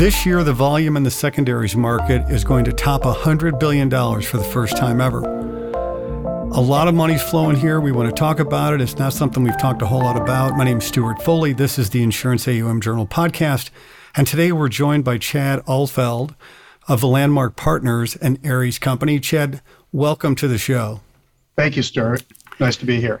This year, the volume in the secondaries market is going to top $100 billion for the first time ever. A lot of money's flowing here. We want to talk about it. It's not something we've talked a whole lot about. My name is Stuart Foley. This is the Insurance AUM Journal podcast. And today we're joined by Chad Ahlfeld of the Landmark Partners and Ares Company. Chad, welcome to the show. Thank you, Stuart. Nice to be here.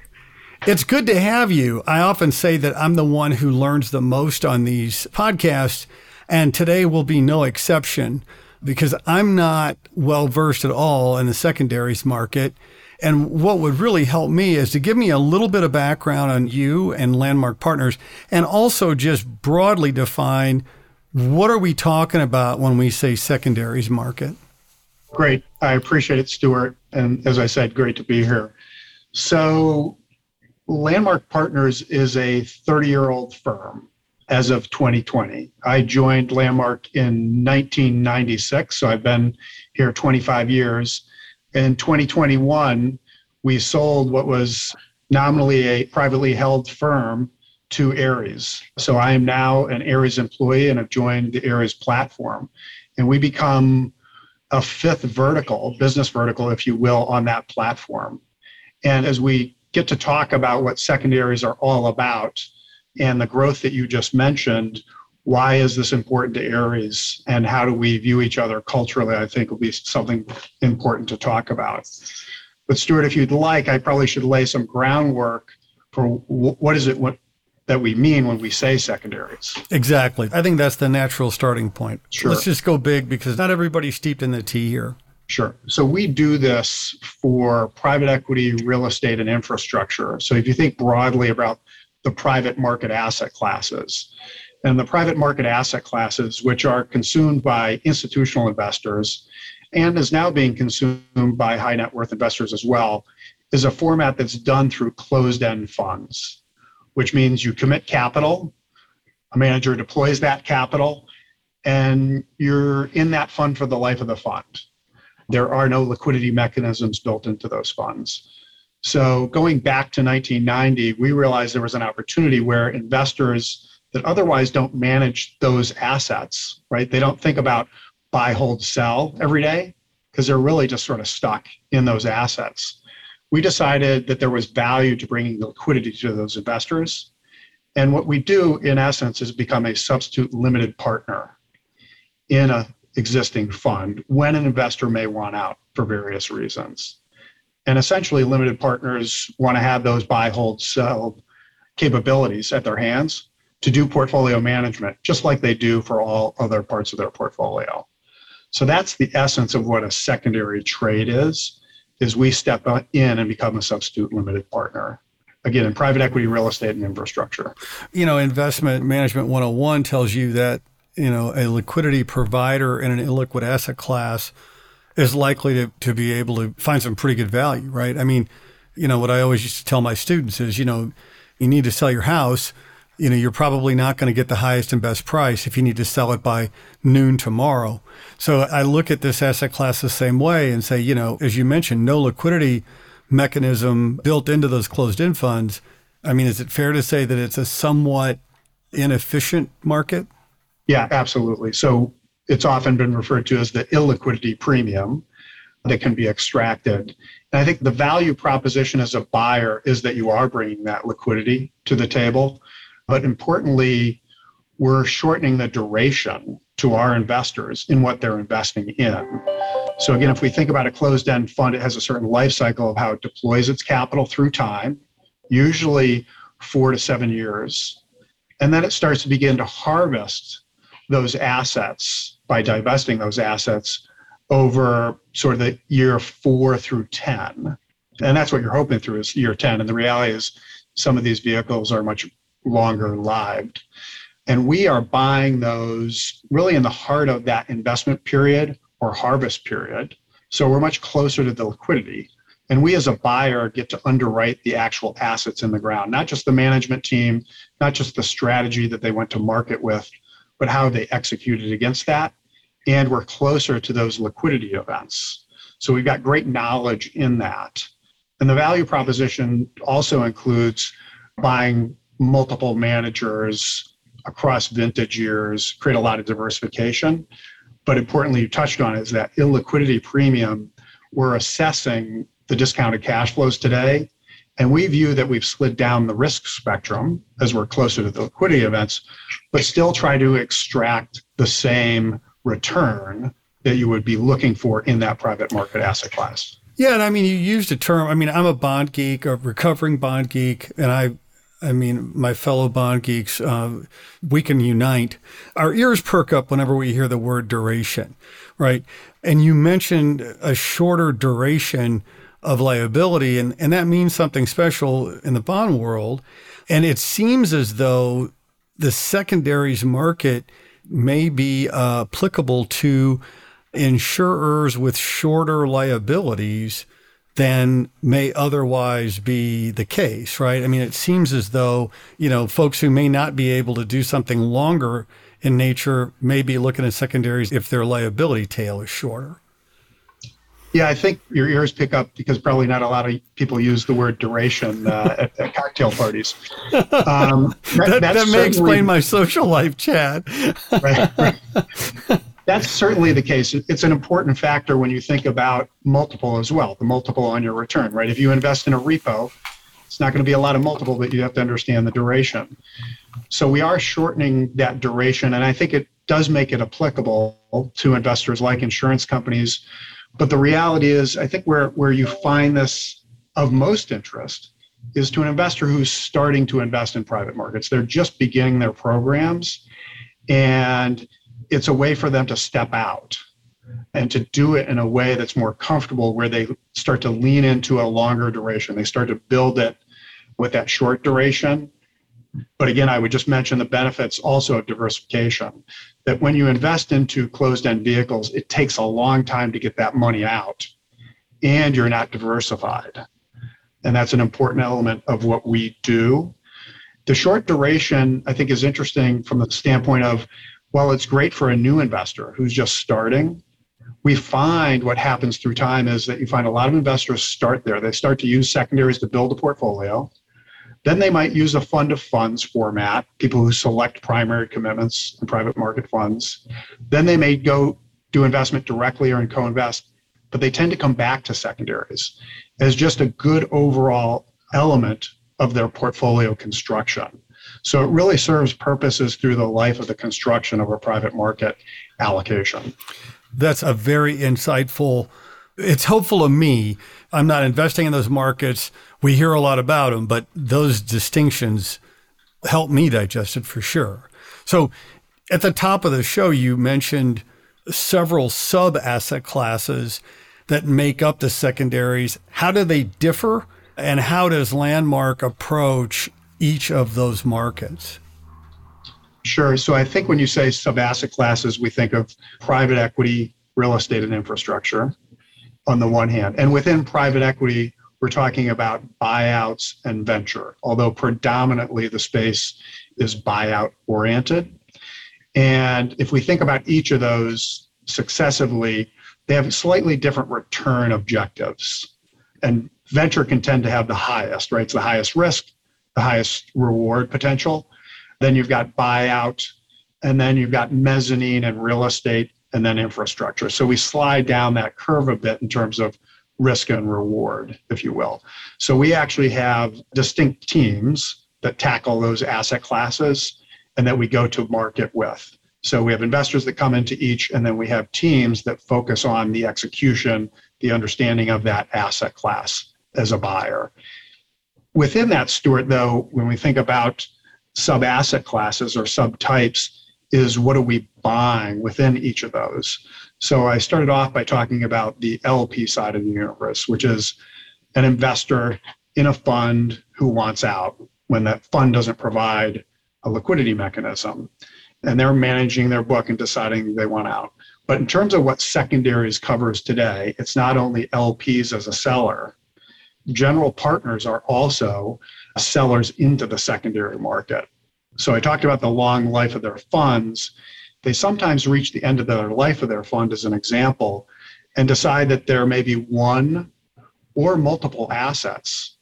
It's good to have you. I often say that I'm the one who learns the most on these podcasts, and today will be no exception because I'm not well versed at all in the secondaries market. And what would really help me is to give me a little bit of background on you and Landmark Partners, and also just broadly define what are we talking about when we say secondaries market. Great. I appreciate it, Stuart. And as I said, great to be here. So, Landmark Partners is a 30 year old firm as of 2020. I joined Landmark in 1996, so I've been here 25 years. In 2021, we sold what was nominally a privately held firm to Ares. So I am now an Ares employee and have joined the Ares platform. And we become a fifth vertical, business vertical, if you will, on that platform. And as we get to talk about what secondaries are all about and the growth that you just mentioned, why is this important to Ares and how do we view each other culturally? I think will be something important to talk about. But Stuart, if you'd like, I probably should lay some groundwork for what is it what that we mean when we say secondaries. Exactly. I think that's the natural starting point. Sure. Let's just go big because not everybody's steeped in the tea here. Sure. So we do this for private equity, real estate, and infrastructure. So if you think broadly about the private market asset classes, and the private market asset classes, which are consumed by institutional investors and is now being consumed by high net worth investors as well, is a format that's done through closed end funds which means you commit capital, a manager deploys that capital, and you're in that fund for the life of the fund. There are no liquidity mechanisms built into those funds. So, going back to 1990, we realized there was an opportunity where investors that otherwise don't manage those assets, right? They don't think about buy, hold, sell every day because they're really just sort of stuck in those assets we decided that there was value to bringing liquidity to those investors. And what we do, in essence, is become a substitute limited partner in an existing fund when an investor may want out for various reasons. And essentially, limited partners want to have those buy, hold, sell capabilities at their hands to do portfolio management, just like they do for all other parts of their portfolio. So that's the essence of what a secondary trade is is we step in and become a substitute limited partner again in private equity real estate and infrastructure you know investment management 101 tells you that you know a liquidity provider in an illiquid asset class is likely to, to be able to find some pretty good value right i mean you know what i always used to tell my students is you know you need to sell your house you know, you're probably not going to get the highest and best price if you need to sell it by noon tomorrow. So I look at this asset class the same way and say, you know, as you mentioned, no liquidity mechanism built into those closed end funds. I mean, is it fair to say that it's a somewhat inefficient market? Yeah, absolutely. So it's often been referred to as the illiquidity premium that can be extracted. And I think the value proposition as a buyer is that you are bringing that liquidity to the table. But importantly, we're shortening the duration to our investors in what they're investing in. So again, if we think about a closed-end fund, it has a certain life cycle of how it deploys its capital through time, usually four to seven years. And then it starts to begin to harvest those assets by divesting those assets over sort of the year four through 10. And that's what you're hoping through is year 10. And the reality is some of these vehicles are much longer lived. And we are buying those really in the heart of that investment period or harvest period. So we're much closer to the liquidity. And we as a buyer get to underwrite the actual assets in the ground, not just the management team, not just the strategy that they went to market with, but how they executed against that. And we're closer to those liquidity events. So we've got great knowledge in that. And the value proposition also includes buying multiple managers across vintage years, create a lot of diversification. But importantly, you touched on is that illiquidity premium. We're assessing the discounted cash flows today. And we view that we've slid down the risk spectrum as we're closer to the liquidity events, but still try to extract the same return that you would be looking for in that private market asset class. Yeah, and I mean, you used a term. I mean, I'm a bond geek, a recovering bond geek, and I I mean, my fellow bond geeks, uh, we can unite. Our ears perk up whenever we hear the word duration, right? And you mentioned a shorter duration of liability, and, and that means something special in the bond world. And it seems as though the secondaries market may be uh, applicable to insurers with shorter liabilities than may otherwise be the case, right? I mean, it seems as though, you know, folks who may not be able to do something longer in nature may be looking at secondaries if their liability tail is shorter. Yeah, I think your ears pick up because probably not a lot of people use the word duration uh, at, at, cocktail parties. Um, that, that, that may explain my social life, Chad. right, right that's certainly the case. It's an important factor when you think about multiple as well, the multiple on your return, right? If you invest in a repo, it's not going to be a lot of multiple, but you have to understand the duration. So we are shortening that duration, and I think it does make it applicable to investors like insurance companies. But the reality is, I think where, where you find this of most interest is to an investor who's starting to invest in private markets. They're just beginning their programs. And it's a way for them to step out and to do it in a way that's more comfortable where they start to lean into a longer duration they start to build it with that short duration but again i would just mention the benefits also of diversification that when you invest into closed-end vehicles it takes a long time to get that money out and you're not diversified and that's an important element of what we do the short duration i think is interesting from the standpoint of while it's great for a new investor who's just starting, we find what happens through time is that you find a lot of investors start there. They start to use secondaries to build a portfolio. Then they might use a fund of funds format, people who select primary commitments in private market funds. Then they may go do investment directly or in co invest, but they tend to come back to secondaries as just a good overall element of their portfolio construction. So it really serves purposes through the life of the construction of a private market allocation. That's a very insightful. It's helpful to me. I'm not investing in those markets. We hear a lot about them, but those distinctions help me digest it for sure. So at the top of the show, you mentioned several sub asset classes that make up the secondaries. How do they differ? And how does Landmark approach each of those markets? Sure. So I think when you say sub asset classes, we think of private equity, real estate, and infrastructure on the one hand. And within private equity, we're talking about buyouts and venture, although predominantly the space is buyout oriented. And if we think about each of those successively, they have slightly different return objectives. And venture can tend to have the highest, right? It's the highest risk, the highest reward potential. Then you've got buyout, and then you've got mezzanine and real estate, and then infrastructure. So we slide down that curve a bit in terms of risk and reward, if you will. So we actually have distinct teams that tackle those asset classes and that we go to market with. So we have investors that come into each, and then we have teams that focus on the execution, the understanding of that asset class as a buyer. Within that, Stuart, though, when we think about sub asset classes or subtypes, is what are we buying within each of those? So I started off by talking about the LP side of the universe, which is an investor in a fund who wants out when that fund doesn't provide a liquidity mechanism. And they're managing their book and deciding they want out. But in terms of what secondaries covers today, it's not only LPs as a seller, general partners are also sellers into the secondary market. So I talked about the long life of their funds. They sometimes reach the end of their life of their fund, as an example, and decide that there may be one or multiple assets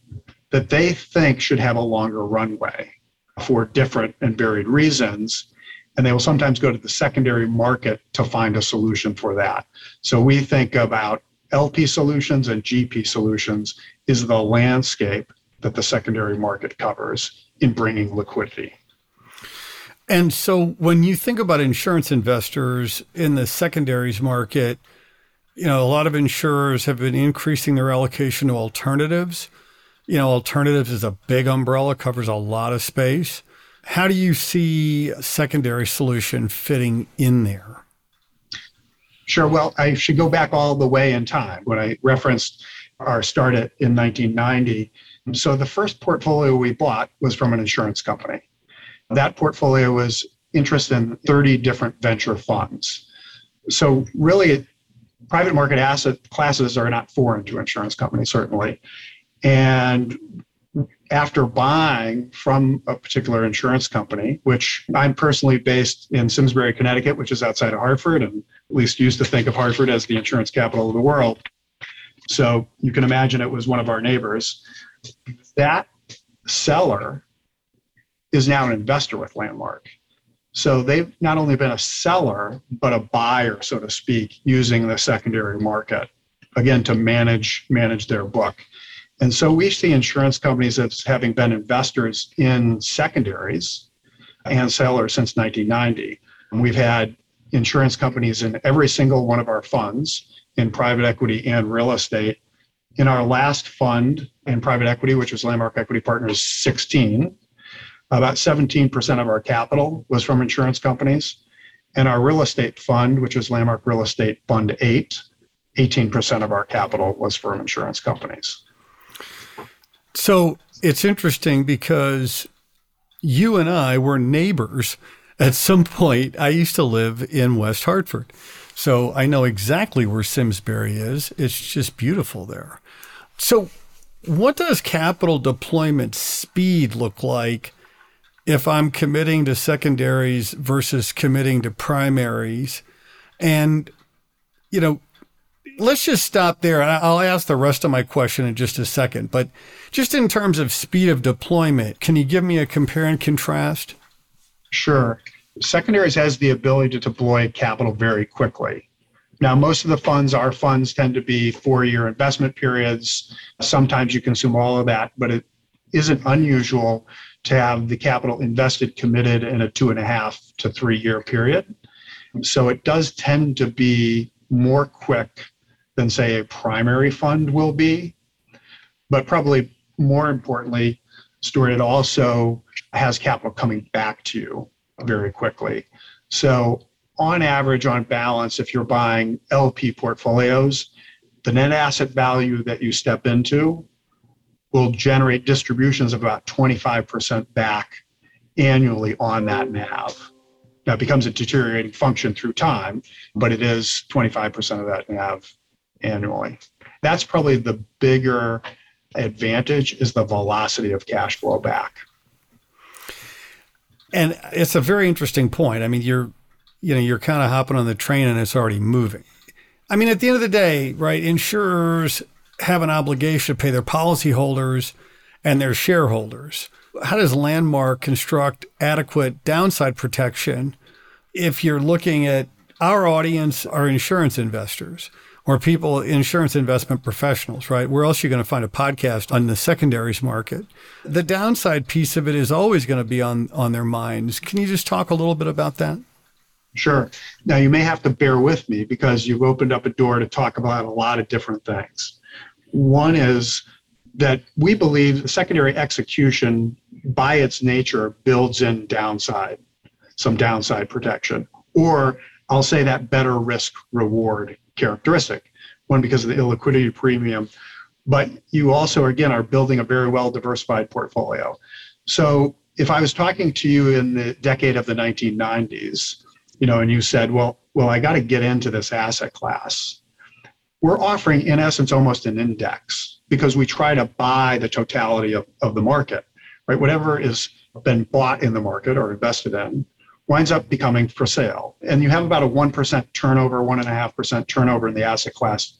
that they think should have a longer runway. for different and varied reasons. And they will sometimes go to the secondary market to find a solution for that. So we think about LP solutions and GP solutions is the landscape that the secondary market covers in bringing liquidity. And so when you think about insurance investors in the secondaries market, you know, a lot of insurers have been increasing their allocation to alternatives. You know, alternatives is a big umbrella, covers a lot of space. How do you see a secondary solution fitting in there? Sure. Well, I should go back all the way in time when I referenced our start in 1990. So the first portfolio we bought was from an insurance company. That portfolio was interest in 30 different venture funds. So really, private market asset classes are not foreign to insurance companies, certainly. And after buying from a particular insurance company, which I'm personally based in Simsbury, Connecticut, which is outside of Hartford, and at least used to think of Hartford as the insurance capital of the world. So you can imagine it was one of our neighbors. That seller is now an investor with Landmark. So they've not only been a seller, but a buyer, so to speak, using the secondary market, again, to manage manage their book. And so we see insurance companies as having been investors in secondaries and sellers since 1990. And we've had insurance companies in every single one of our funds in private equity and real estate. In our last fund in private equity, which was Landmark Equity Partners 16, about 17% of our capital was from insurance companies. And our real estate fund, which was Landmark Real Estate Fund 8, 18% of our capital was from insurance companies. So it's interesting because you and I were neighbors at some point. I used to live in West Hartford. So I know exactly where Simsbury is. It's just beautiful there. So, what does capital deployment speed look like if I'm committing to secondaries versus committing to primaries? And, you know, let's just stop there. And I'll ask the rest of my question in just a second. But just in terms of speed of deployment, can you give me a compare and contrast? Sure. Secondaries has the ability to deploy capital very quickly. Now, most of the funds, our funds tend to be four year investment periods. Sometimes you consume all of that, but it isn't unusual to have the capital invested committed in a two and a half to three year period. So it does tend to be more quick than, say, a primary fund will be. But probably more importantly, Stuart, it also has capital coming back to you very quickly. So, on average, on balance, if you're buying LP portfolios, the net asset value that you step into will generate distributions of about 25% back annually on that NAV. Now, it becomes a deteriorating function through time, but it is 25% of that NAV annually. That's probably the bigger advantage is the velocity of cash flow back. And it's a very interesting point. I mean, you're you know, you're kind of hopping on the train and it's already moving. I mean, at the end of the day, right, insurers have an obligation to pay their policyholders and their shareholders. How does Landmark construct adequate downside protection if you're looking at our audience are insurance investors? or people, insurance investment professionals, right? Where else are you going to find a podcast on the secondaries market? The downside piece of it is always going to be on, on their minds. Can you just talk a little bit about that? Sure. Now, you may have to bear with me because you've opened up a door to talk about a lot of different things. One is that we believe the secondary execution, by its nature, builds in downside, some downside protection, or I'll say that better risk reward characteristic. One, because of the illiquidity premium, but you also, again, are building a very well diversified portfolio. So if I was talking to you in the decade of the 1990s, you know, and you said, well, well, I got to get into this asset class. We're offering, in essence, almost an index because we try to buy the totality of, of the market, right? Whatever is been bought in the market or invested in, winds up becoming for sale. And you have about a 1% turnover, 1.5% turnover in the asset class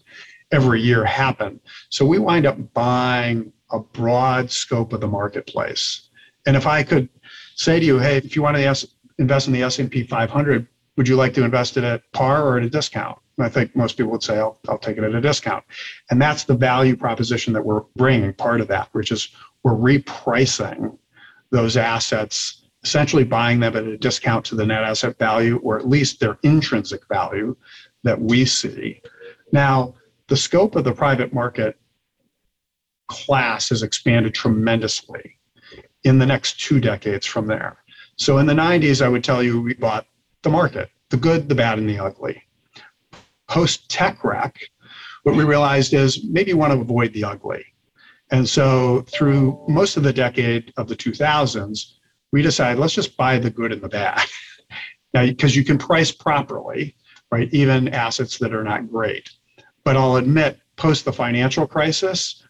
every year happen. So we wind up buying a broad scope of the marketplace. And if I could say to you, hey, if you want to invest in the S&P 500, would you like to invest it at par or at a discount? And I think most people would say, I'll, I'll take it at a discount. And that's the value proposition that we're bringing part of that, which is we're repricing those assets, essentially buying them at a discount to the net asset value, or at least their intrinsic value that we see. Now, the scope of the private market class has expanded tremendously in the next two decades from there. So in the 90s, I would tell you we bought the market, the good, the bad, and the ugly. Post tech wreck, what we realized is maybe you want to avoid the ugly. And so through most of the decade of the 2000s, we decided let's just buy the good and the bad. now, because you can price properly, right? Even assets that are not great. But I'll admit, post the financial crisis,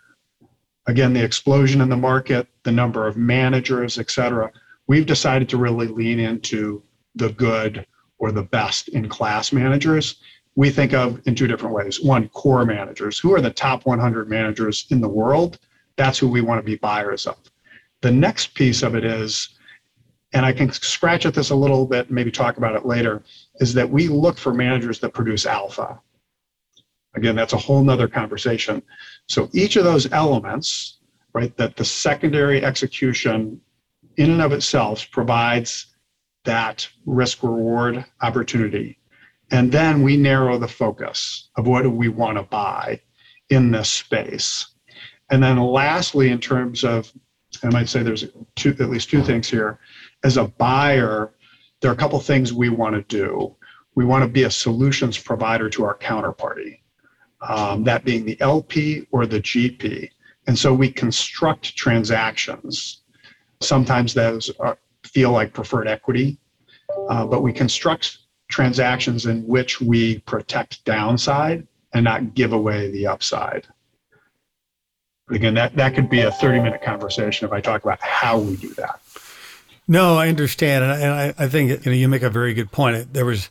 again, the explosion in the market, the number of managers, et cetera, we've decided to really lean into the good or the best in class managers. We think of in two different ways. One, core managers. Who are the top 100 managers in the world? That's who we want to be buyers of. The next piece of it is, and I can scratch at this a little bit, maybe talk about it later, is that we look for managers that produce alpha. Again, that's a whole nother conversation. So each of those elements, right, that the secondary execution in and of itself provides that risk reward opportunity. And then we narrow the focus of what do we want to buy in this space. And then lastly, in terms of, I might say there's two, at least two things here. As a buyer, there are a couple things we want to do. We want to be a solutions provider to our counterparty um, that being the LP or the GP. And so we construct transactions. Sometimes those are, feel like preferred equity, uh, but we construct transactions in which we protect downside and not give away the upside. But again, that, that could be a 30 minute conversation if I talk about how we do that. No, I understand. And I, and I, I think you know, you make a very good point. There was,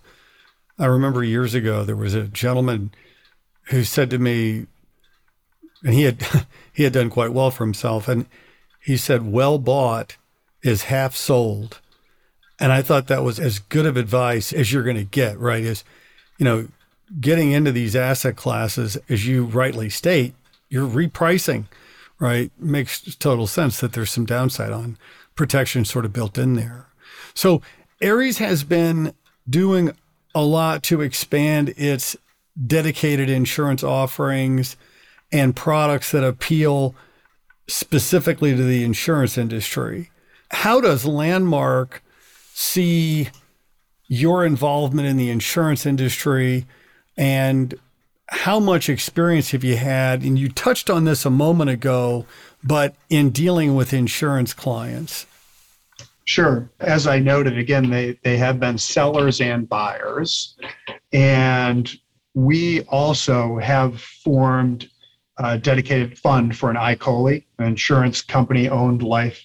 I remember years ago, there was a gentleman who said to me, and he had he had done quite well for himself, and he said, "Well bought is half sold," and I thought that was as good of advice as you're going to get. Right? Is you know, getting into these asset classes, as you rightly state, you're repricing. Right? Makes total sense that there's some downside on protection sort of built in there. So Ares has been doing a lot to expand its dedicated insurance offerings and products that appeal specifically to the insurance industry. How does Landmark see your involvement in the insurance industry and how much experience have you had? And you touched on this a moment ago, but in dealing with insurance clients. Sure. As I noted, again, they, they have been sellers and buyers. And we also have formed a dedicated fund for an ICOLI, an insurance company owned life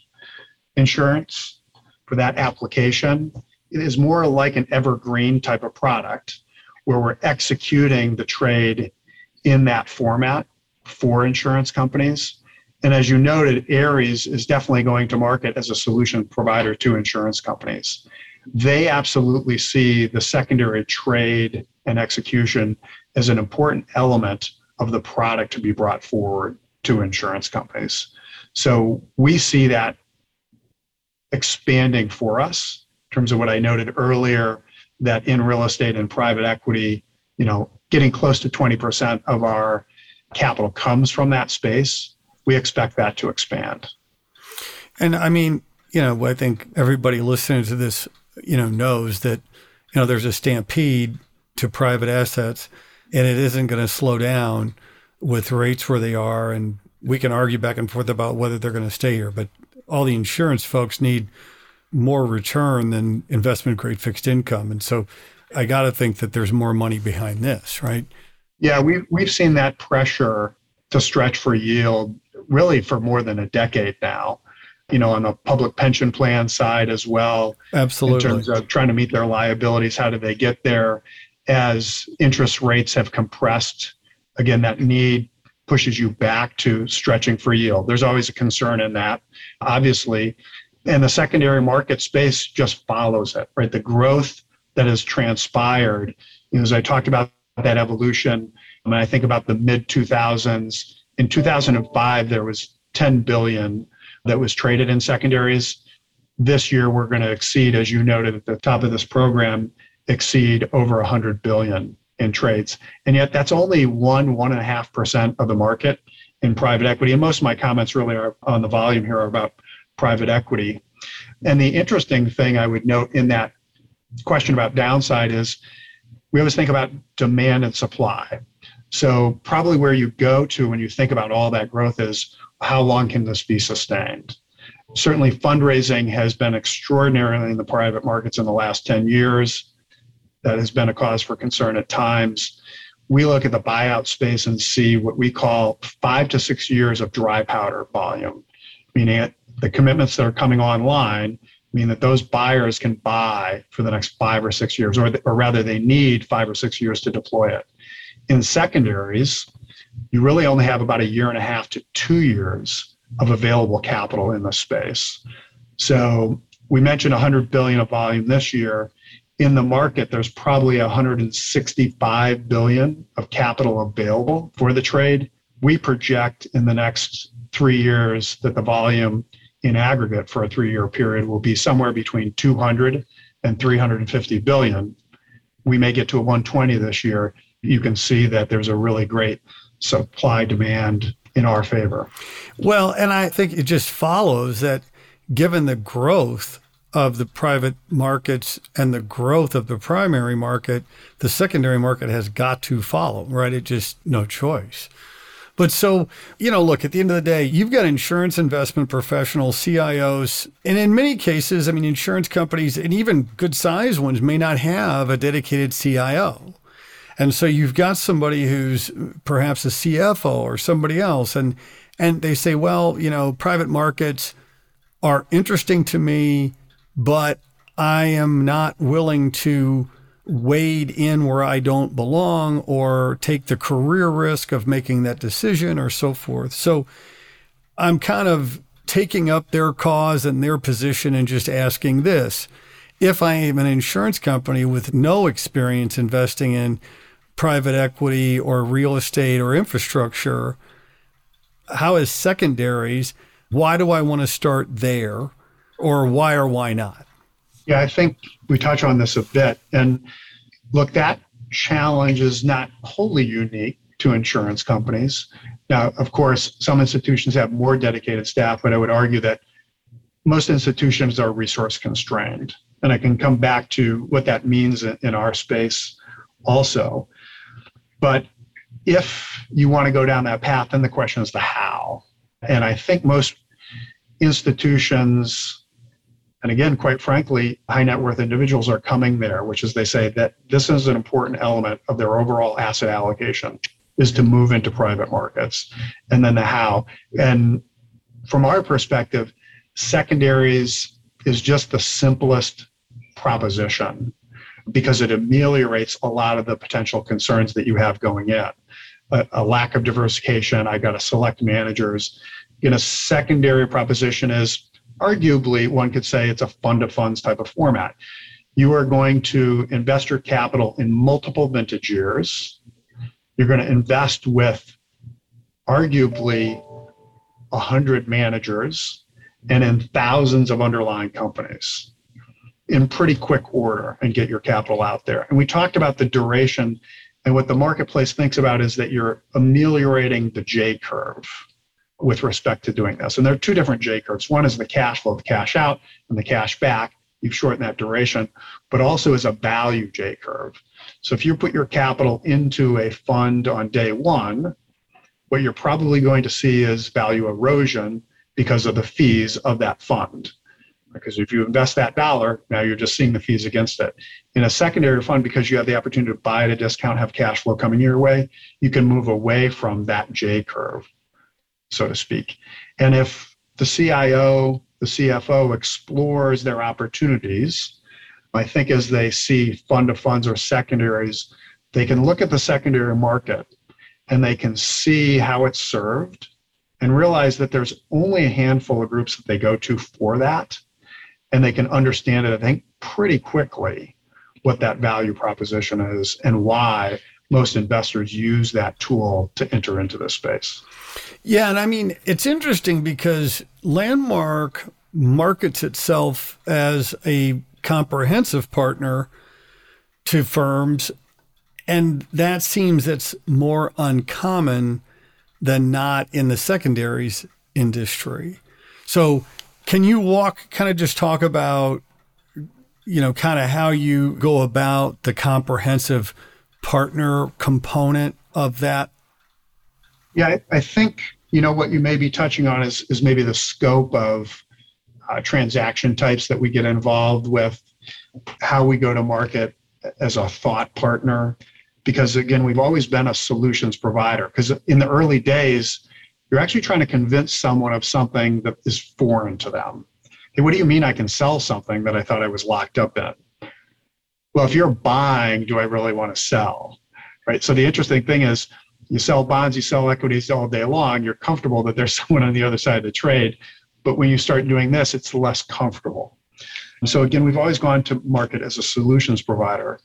insurance for that application. It is more like an evergreen type of product where we're executing the trade in that format for insurance companies. And as you noted, Ares is definitely going to market as a solution provider to insurance companies they absolutely see the secondary trade and execution as an important element of the product to be brought forward to insurance companies. So we see that expanding for us in terms of what I noted earlier that in real estate and private equity, you know, getting close to 20% of our capital comes from that space. We expect that to expand. And I mean, you know, I think everybody listening to this you know, knows that, you know, there's a stampede to private assets and it isn't going to slow down with rates where they are. And we can argue back and forth about whether they're going to stay here, but all the insurance folks need more return than investment grade fixed income. And so I got to think that there's more money behind this, right? Yeah, we've, we've seen that pressure to stretch for yield really for more than a decade now you know, on the public pension plan side as well. Absolutely. In terms of trying to meet their liabilities, how do they get there? As interest rates have compressed, again, that need pushes you back to stretching for yield. There's always a concern in that. Obviously, And the secondary market space just follows it, right? The growth that has transpired, you know, as I talked about that evolution, when I think about the mid 2000s, in 2005, there was 10 billion that was traded in secondaries. This year, we're going to exceed, as you noted at the top of this program, exceed over 100 billion in trades. And yet, that's only one, one and a half percent of the market in private equity. And most of my comments really are on the volume here are about private equity. And the interesting thing I would note in that question about downside is we always think about demand and supply. So, probably where you go to when you think about all that growth is how long can this be sustained? Certainly, fundraising has been extraordinary in the private markets in the last 10 years. That has been a cause for concern at times. We look at the buyout space and see what we call five to six years of dry powder volume, meaning the commitments that are coming online mean that those buyers can buy for the next five or six years, or, or rather, they need five or six years to deploy it. In secondaries, you really only have about a year and a half to two years of available capital in the space. So we mentioned 100 billion of volume this year. In the market, there's probably 165 billion of capital available for the trade. We project in the next three years that the volume in aggregate for a three-year period will be somewhere between 200 and 350 billion. We may get to a 120 this year. You can see that there's a really great supply demand in our favor. Well, and I think it just follows that given the growth of the private markets and the growth of the primary market, the secondary market has got to follow, right? It just no choice. But so, you know, look, at the end of the day, you've got insurance investment professionals, CIOs, and in many cases, I mean, insurance companies and even good sized ones may not have a dedicated CIO. And so you've got somebody who's perhaps a CFO or somebody else, and and they say, well, you know, private markets are interesting to me, but I am not willing to wade in where I don't belong or take the career risk of making that decision or so forth. So I'm kind of taking up their cause and their position and just asking this. If I am an insurance company with no experience investing in private equity or real estate or infrastructure, how is secondaries? Why do I want to start there? Or why or why not? Yeah, I think we touch on this a bit. And look, that challenge is not wholly unique to insurance companies. Now, of course, some institutions have more dedicated staff, but I would argue that most institutions are resource constrained. And I can come back to what that means in our space also. But if you want to go down that path, then the question is the how. And I think most institutions and again, quite frankly, high net worth individuals are coming there, which is they say that this is an important element of their overall asset allocation is to move into private markets. And then the how. And from our perspective, secondaries is just the simplest proposition because it ameliorates a lot of the potential concerns that you have going in. A, a lack of diversification, I got to select managers. In a secondary proposition is arguably one could say it's a fund of funds type of format. You are going to invest your capital in multiple vintage years. You're going to invest with arguably 100 managers and in thousands of underlying companies in pretty quick order and get your capital out there. And we talked about the duration and what the marketplace thinks about is that you're ameliorating the J curve with respect to doing this. And there are two different J curves. One is the cash flow, the cash out, and the cash back. You've shortened that duration, but also is a value J curve. So if you put your capital into a fund on day one, what you're probably going to see is value erosion because of the fees of that fund. Because if you invest that dollar, now you're just seeing the fees against it. In a secondary fund, because you have the opportunity to buy at a discount, have cash flow coming your way, you can move away from that J curve so to speak. And if the CIO, the CFO explores their opportunities, I think as they see fund of funds or secondaries, they can look at the secondary market and they can see how it's served and realize that there's only a handful of groups that they go to for that. and they can understand it, I think, pretty quickly what that value proposition is and why most investors use that tool to enter into this space. Yeah, and I mean, it's interesting because Landmark markets itself as a comprehensive partner to firms, and that seems it's more uncommon than not in the secondaries industry. So, can you walk kind of just talk about you know kind of how you go about the comprehensive partner component of that? Yeah, I, I think you know what you may be touching on is is maybe the scope of uh, transaction types that we get involved with, how we go to market as a thought partner. Because again, we've always been a solutions provider. Because in the early days, you're actually trying to convince someone of something that is foreign to them. Hey, what do you mean I can sell something that I thought I was locked up in? Well, if you're buying, do I really want to sell? Right. So the interesting thing is you sell bonds, you sell equities all day long. You're comfortable that there's someone on the other side of the trade. But when you start doing this, it's less comfortable. So again, we've always gone to market as a solutions provider.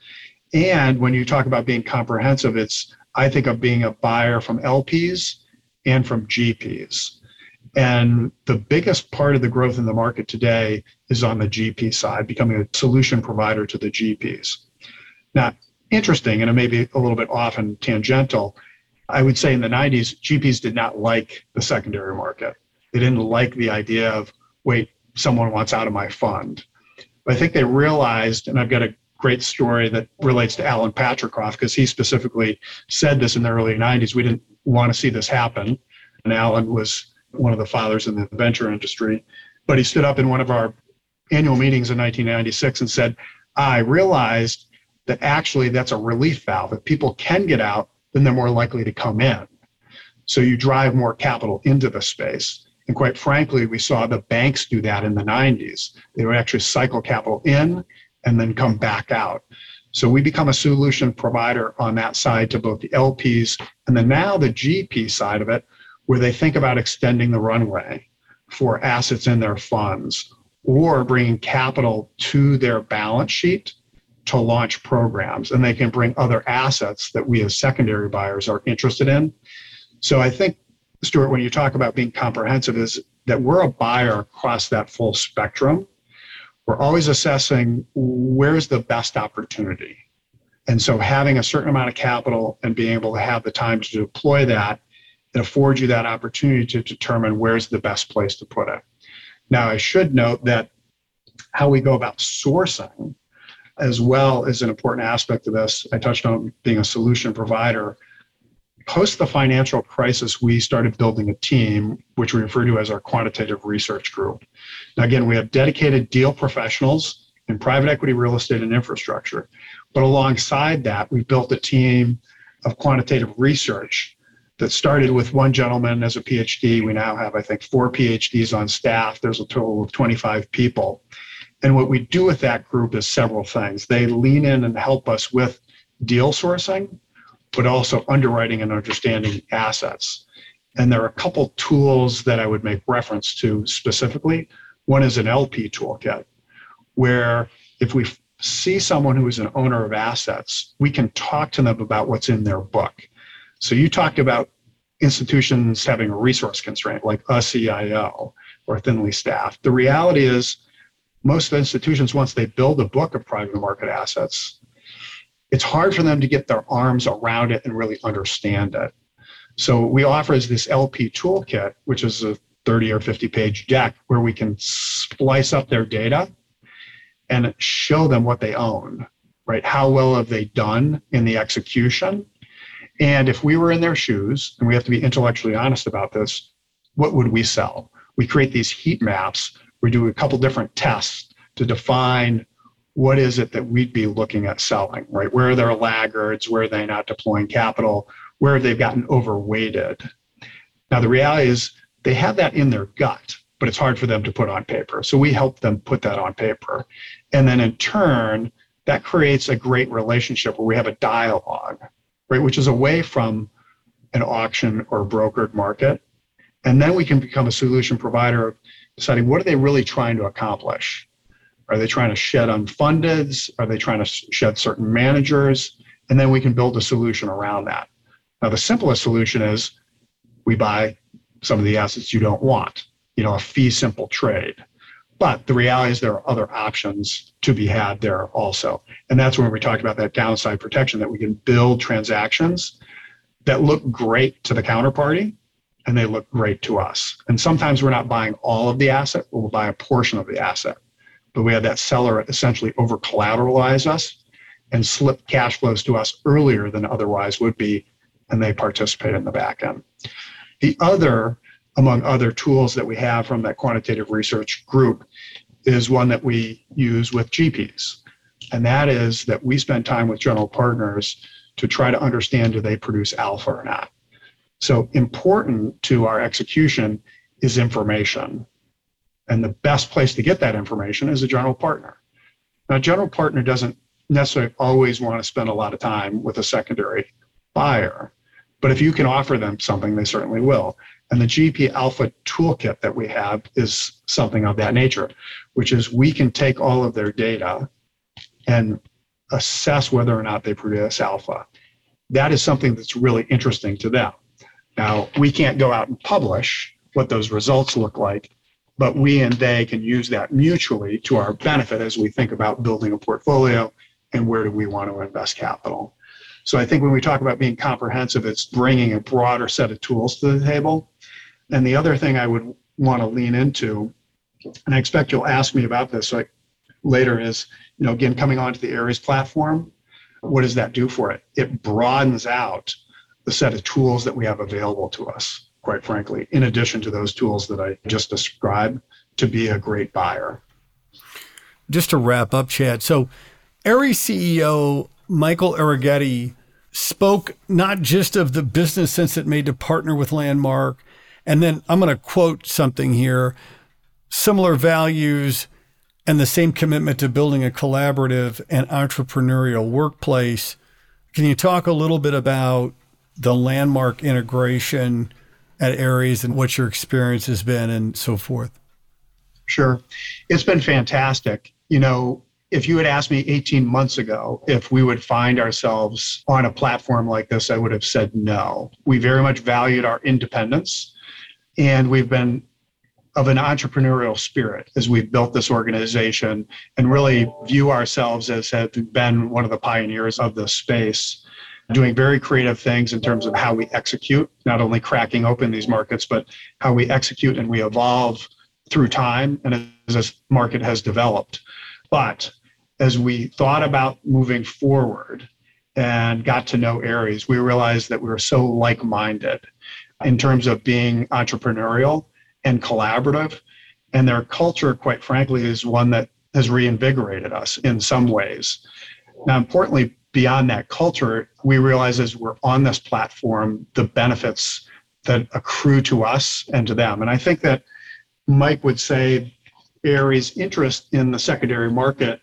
And when you talk about being comprehensive, it's I think of being a buyer from LPs and from GPs. And the biggest part of the growth in the market today is on the GP side, becoming a solution provider to the GPs. Now, interesting, and it may be a little bit off and tangential. I would say in the 90s, GPs did not like the secondary market. They didn't like the idea of, wait, someone wants out of my fund. But I think they realized, and I've got a great story that relates to Alan Patricof because he specifically said this in the early 90s. We didn't want to see this happen. And Alan was one of the fathers in the venture industry. But he stood up in one of our annual meetings in 1996 and said, I realized that actually that's a relief valve. If people can get out, then they're more likely to come in. So you drive more capital into the space. And quite frankly, we saw the banks do that in the 90s. They would actually cycle capital in and then come back out. So we become a solution provider on that side to both the LPs and then now the GP side of it, where they think about extending the runway for assets in their funds or bringing capital to their balance sheet to launch programs. And they can bring other assets that we as secondary buyers are interested in. So I think Stuart, when you talk about being comprehensive, is that we're a buyer across that full spectrum. We're always assessing where's the best opportunity. And so having a certain amount of capital and being able to have the time to deploy that, affords you that opportunity to determine where's the best place to put it. Now, I should note that how we go about sourcing as well is an important aspect of this. I touched on being a solution provider post the financial crisis, we started building a team, which we refer to as our quantitative research group. Now, again, we have dedicated deal professionals in private equity, real estate, and infrastructure. But alongside that, we built a team of quantitative research that started with one gentleman as a PhD. We now have, I think, four PhDs on staff. There's a total of 25 people. And what we do with that group is several things. They lean in and help us with deal sourcing, but also underwriting and understanding assets. And there are a couple tools that I would make reference to specifically. One is an LP toolkit, where if we see someone who is an owner of assets, we can talk to them about what's in their book. So you talked about institutions having a resource constraint like a CIO or thinly staffed. The reality is most institutions, once they build a book of private market assets, it's hard for them to get their arms around it and really understand it. So we offer is this LP toolkit, which is a 30 or 50 page deck where we can splice up their data and show them what they own, right? How well have they done in the execution? And if we were in their shoes, and we have to be intellectually honest about this, what would we sell? We create these heat maps. We do a couple different tests to define what is it that we'd be looking at selling, right? Where are their laggards? Where are they not deploying capital? Where have they gotten overweighted? Now, the reality is they have that in their gut, but it's hard for them to put on paper. So we help them put that on paper. And then in turn, that creates a great relationship where we have a dialogue, right? Which is away from an auction or brokered market. And then we can become a solution provider of deciding what are they really trying to accomplish? Are they trying to shed unfundeds? Are they trying to shed certain managers? And then we can build a solution around that. Now, the simplest solution is we buy some of the assets you don't want, you know, a fee simple trade. But the reality is there are other options to be had there also. And that's when we talked about that downside protection that we can build transactions that look great to the counterparty and they look great to us. And sometimes we're not buying all of the asset, but we'll buy a portion of the asset. But we have that seller essentially over collateralize us and slip cash flows to us earlier than otherwise would be, and they participate in the back end. The other, among other tools that we have from that quantitative research group, is one that we use with GPs. And that is that we spend time with general partners to try to understand do they produce alpha or not. So important to our execution is information. And the best place to get that information is a general partner. Now, a general partner doesn't necessarily always want to spend a lot of time with a secondary buyer, but if you can offer them something, they certainly will. And the GP Alpha toolkit that we have is something of that nature, which is we can take all of their data and assess whether or not they produce alpha. That is something that's really interesting to them. Now, we can't go out and publish what those results look like, but we and they can use that mutually to our benefit as we think about building a portfolio and where do we want to invest capital. So I think when we talk about being comprehensive, it's bringing a broader set of tools to the table. And the other thing I would want to lean into, and I expect you'll ask me about this like later, is you know again coming onto the Ares platform. What does that do for it? It broadens out the set of tools that we have available to us, quite frankly, in addition to those tools that I just described to be a great buyer. Just to wrap up, Chad. So, Ares CEO Michael Arougheti spoke not just of the business sense it made to partner with Landmark, and then I'm going to quote something here similar values and the same commitment to building a collaborative and entrepreneurial workplace. Can you talk a little bit about the landmark integration at Ares and what your experience has been and so forth? Sure. It's been fantastic. You know, if you had asked me 18 months ago if we would find ourselves on a platform like this, I would have said no. We very much valued our independence and we've been of an entrepreneurial spirit as we've built this organization and really view ourselves as have been one of the pioneers of this space doing very creative things in terms of how we execute, not only cracking open these markets, but how we execute and we evolve through time and as this market has developed. But as we thought about moving forward and got to know Ares we realized that we were so like minded in terms of being entrepreneurial and collaborative. And their culture, quite frankly, is one that has reinvigorated us in some ways. Now, importantly, beyond that culture, we realize as we're on this platform, the benefits that accrue to us and to them. And I think that Mike would say Ares' interest in the secondary market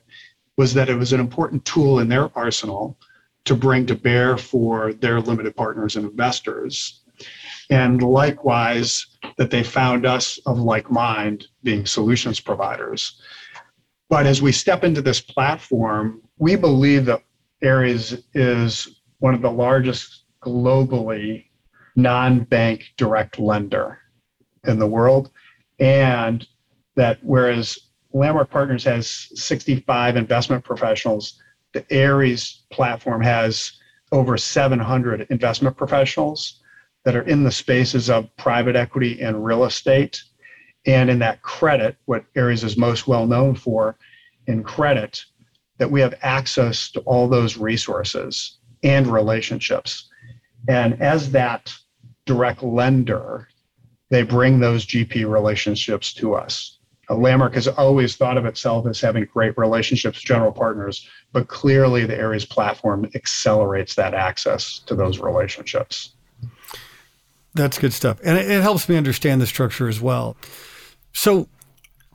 was that it was an important tool in their arsenal to bring to bear for their limited partners and investors. And likewise, that they found us of like mind being solutions providers. But as we step into this platform, we believe that Ares is one of the largest globally non-bank direct lender in the world. And that whereas Landmark Partners has 65 investment professionals, the Ares platform has over 700 investment professionals that are in the spaces of private equity and real estate. And in that credit, what Ares is most well known for in credit, that we have access to all those resources and relationships. And as that direct lender, they bring those GP relationships to us. Landmark has always thought of itself as having great relationships, general partners, but clearly the Ares platform accelerates that access to those relationships. That's good stuff. And it, it helps me understand the structure as well. So,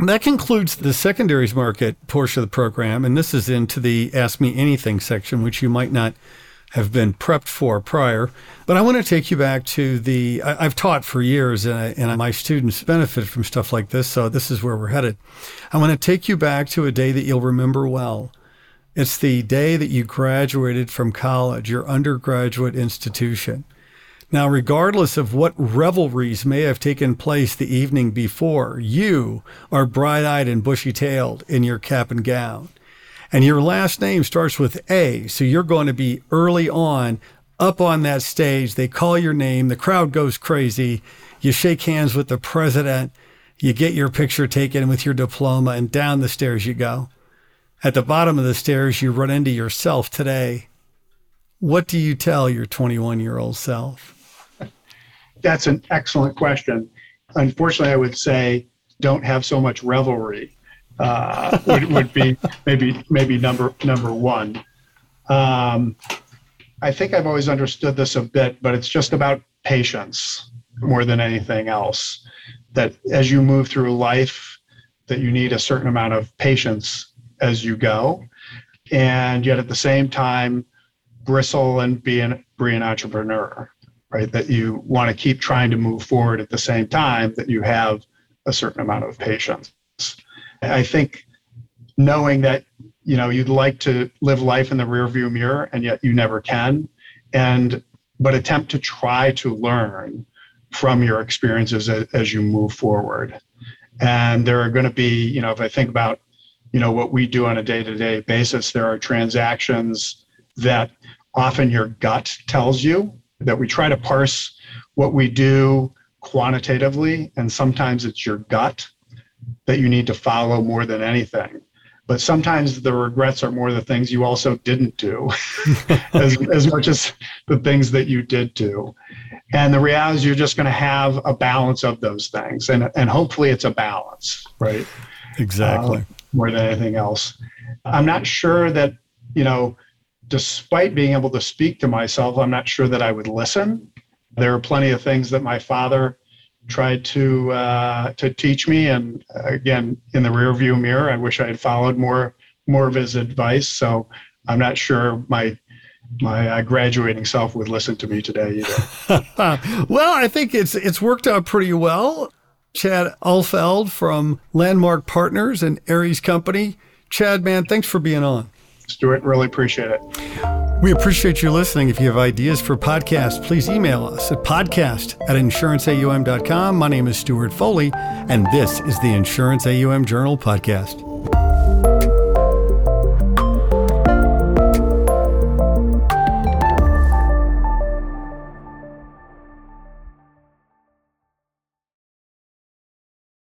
that concludes the secondaries market portion of the program. And this is into the Ask Me Anything section, which you might not have been prepped for prior. But I want to take you back to the, I, have taught for years and, I, and my students benefit from stuff like this. So this is where we're headed. I want to take you back to a day that you'll remember well. It's the day that you graduated from college, your undergraduate institution. Now, regardless of what revelries may have taken place the evening before, you are bright eyed and bushy tailed in your cap and gown. And your last name starts with A, so you're going to be early on up on that stage. They call your name, the crowd goes crazy. You shake hands with the president, you get your picture taken with your diploma, and down the stairs you go. At the bottom of the stairs, you run into yourself today. What do you tell your 21 year old self? That's an excellent question. Unfortunately, I would say don't have so much revelry. Uh, would, would be maybe maybe number number one. Um, I think I've always understood this a bit, but it's just about patience more than anything else. That as you move through life, that you need a certain amount of patience as you go, and yet at the same time, bristle and be an, be an entrepreneur right? That you want to keep trying to move forward at the same time that you have a certain amount of patience. I think knowing that you know you'd like to live life in the rearview mirror and yet you never can and but attempt to try to learn from your experiences as, as you move forward and there are going to be you know if i think about you know what we do on a day-to-day basis there are transactions that often your gut tells you that we try to parse what we do quantitatively, and sometimes it's your gut that you need to follow more than anything. But sometimes the regrets are more the things you also didn't do as, as much as the things that you did do. And the reality is you're just going to have a balance of those things. And, and hopefully it's a balance, right? Exactly. Uh, more than anything else. I'm not sure that, you know, despite being able to speak to myself, I'm not sure that I would listen. There are plenty of things that my father tried to uh, to teach me, and again, in the rearview mirror, I wish I had followed more more of his advice. So I'm not sure my my uh, graduating self would listen to me today either. well, I think it's it's worked out pretty well. Chad Alfeld from Landmark Partners and Ares Company. Chad, man, thanks for being on. Stuart, really appreciate it. We appreciate you listening. If you have ideas for podcasts, please email us at podcast at insuranceaum.com. My name is Stuart Foley, and this is the Insurance AUM Journal Podcast.